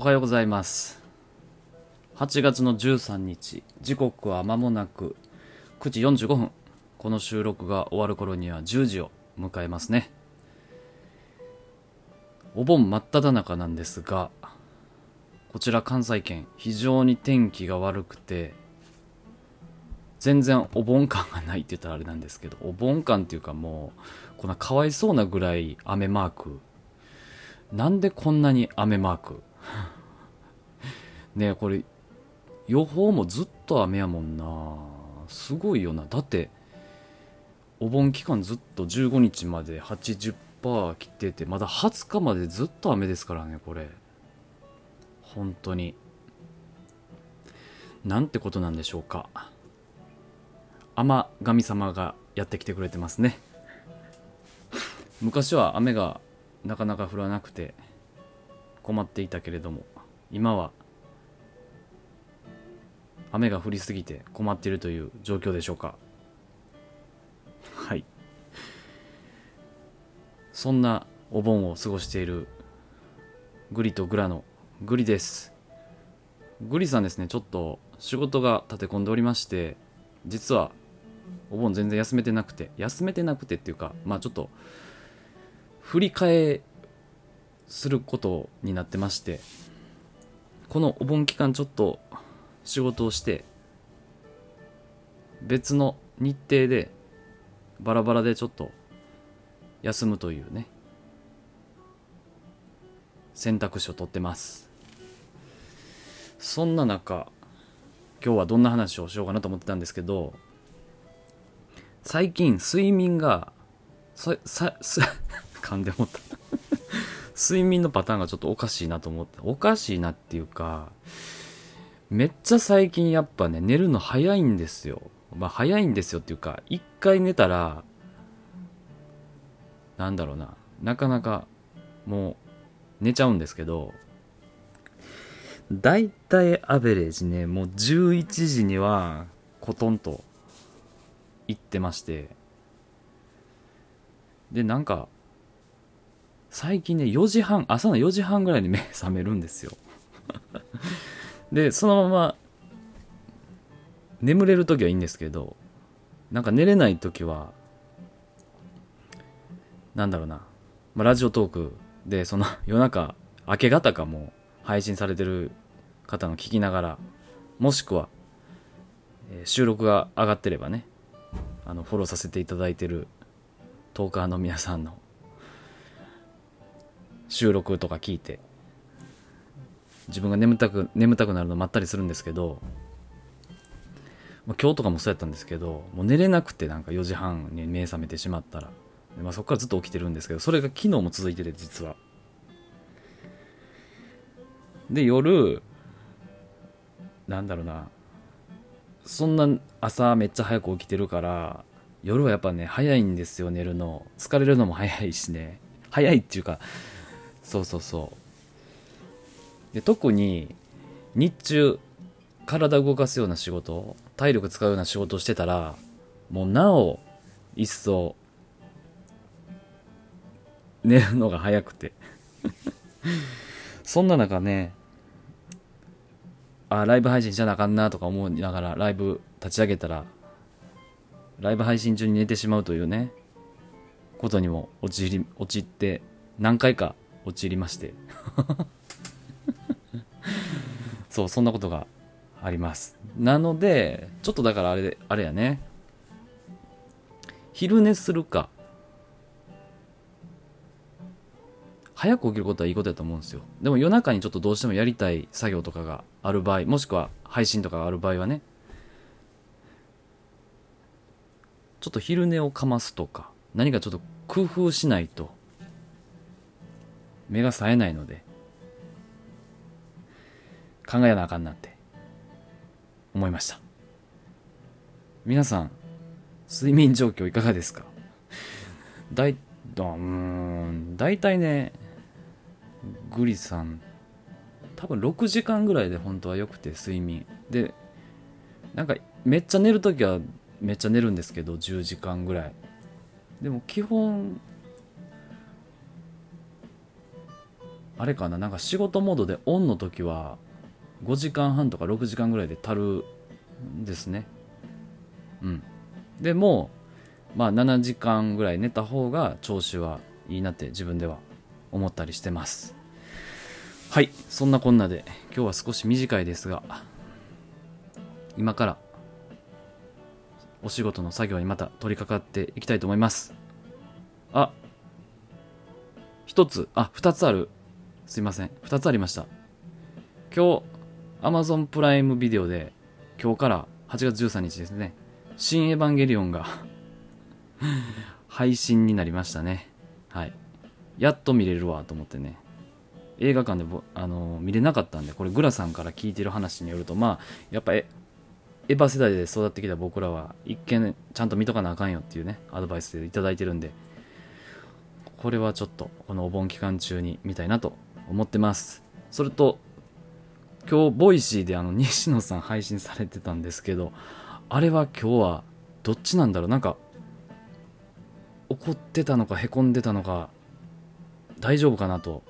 おはようございます。8月の13日時刻は間もなく9時45分。この収録が終わる頃には10時を迎えますね。お盆真っ只中なんですがこちら関西圏非常に天気が悪くて全然お盆感がないって言ったらあれなんですけどお盆感っていうかもうこんなかわいそうなぐらい雨マーク。なんでこんなに雨マーク ねえこれ予報もずっと雨やもんな。すごいよな。だってお盆期間ずっと15日まで80%来ててまだ20日までずっと雨ですからねこれ。本当に。なんてことなんでしょうか。雨神様がやってきてくれてますね。昔は雨がなかなか降らなくて。困っていたけれども今は雨が降りすぎて困っているという状況でしょうか。はい。そんなお盆を過ごしているグリとグラのグリです。グリさんですねちょっと仕事が立て込んでおりまして実はお盆全然休めてなくて休めてなくてっていうかまあちょっと振り替えすることになってましてこのお盆期間ちょっと仕事をして別の日程でバラバラでちょっと休むというね選択肢を取ってます。そんな中今日はどんな話をしようかなと思ってたんですけど最近睡眠がささ 噛んでもった。睡眠のパターンがちょっとおかしいなと思っておかしいなっていうかめっちゃ最近やっぱね寝るの早いんですよ。まあ早いんですよっていうか一回寝たらなんだろうななかなかもう寝ちゃうんですけどだいたいアベレージねもう11時にはコトンと行ってまして。でなんか最近ね4時半朝の4時半ぐらいに目覚めるんですよ。でそのまま眠れる時はいいんですけどなんか寝れない時はなんだろうな、まあ、ラジオトークでその夜中明け方かも配信されてる方の聞きながらもしくは、えー収録が上がってればねあのフォローさせていただいてるトーカーの皆さんの収録とか聞いて自分が眠たく眠たくなるの待ったりするんですけど、今日とかもそうやったんですけどもう寝れなくてなんか4時半に目覚めてしまったら、まあ、そこからずっと起きてるんですけどそれが昨日も続いてて実は。で夜なんだろうなそんな朝めっちゃ早く起きてるから夜はやっぱね早いんですよ寝るの。疲れるのも早いしね。早いっていうかそうそうそう。で特に日中体動かすような仕事体力使うような仕事をしてたらもうなお一層寝るのが早くて。そんな中ねあライブ配信しなあかんなとか思いながらライブ立ち上げたらライブ配信中に寝てしまうというねことにも陥り陥って何回か陥りまして。そうそんなことがあります。なのでちょっとだからあれあれやね。昼寝するか。早く起きることはいいことだと思うんですよ。でも夜中にちょっとどうしてもやりたい作業とかがある場合もしくは配信とかがある場合はね。ちょっと昼寝をかますとか何かちょっと工夫しないと。目が冴えないので考えなあかんなって思いました。皆さん睡眠状況いかがですか？だいうん大体ねグリさん多分6時間ぐらいで本当は良くて睡眠。でなんかめっちゃ寝るときはめっちゃ寝るんですけど10時間ぐらい。でも基本あれかななんか仕事モードでオンの時は5時間半とか6時間ぐらいで足るんですね。うん。でもまあ7時間ぐらい寝た方が調子はいいなって自分では思ったりしてます。はい。そんなこんなで今日は少し短いですが今からお仕事の作業にまた取り掛かっていきたいと思います。あ一つあ二つある。すいません。二つありました。今日 Amazon プライムビデオで今日から8月13日ですね。新エヴァンゲリオンが 配信になりましたね。はい。やっと見れるわと思ってね。映画館でぼ、あのー見れなかったんでこれグラさんから聞いてる話によるとまあやっぱエヴァ世代で育ってきた僕らは一見ちゃんと見とかなあかんよっていうねアドバイスでいただいてるんでこれはちょっとこのお盆期間中に見たいなと思ってます。それと今日 Voicy であの西野さん配信されてたんですけどあれは今日はどっちなんだろう？なんか怒ってたのかへこんでたのか大丈夫かなと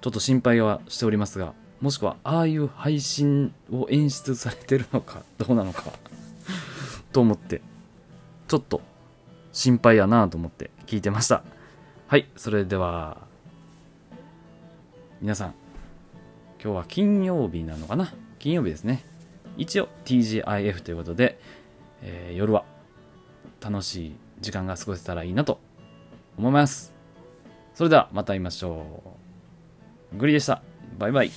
ちょっと心配はしておりますがもしくはああいう配信を演出されてるのかどうなのかと思ってちょっと心配やなと思って聞いてました。はいそれでは。皆さん今日は金曜日なのかな？金曜日ですね。一応 TGIF ということで、えー夜は楽しい時間が過ごせたらいいなと思います。それではまた会いましょう。グリでした。バイバイ。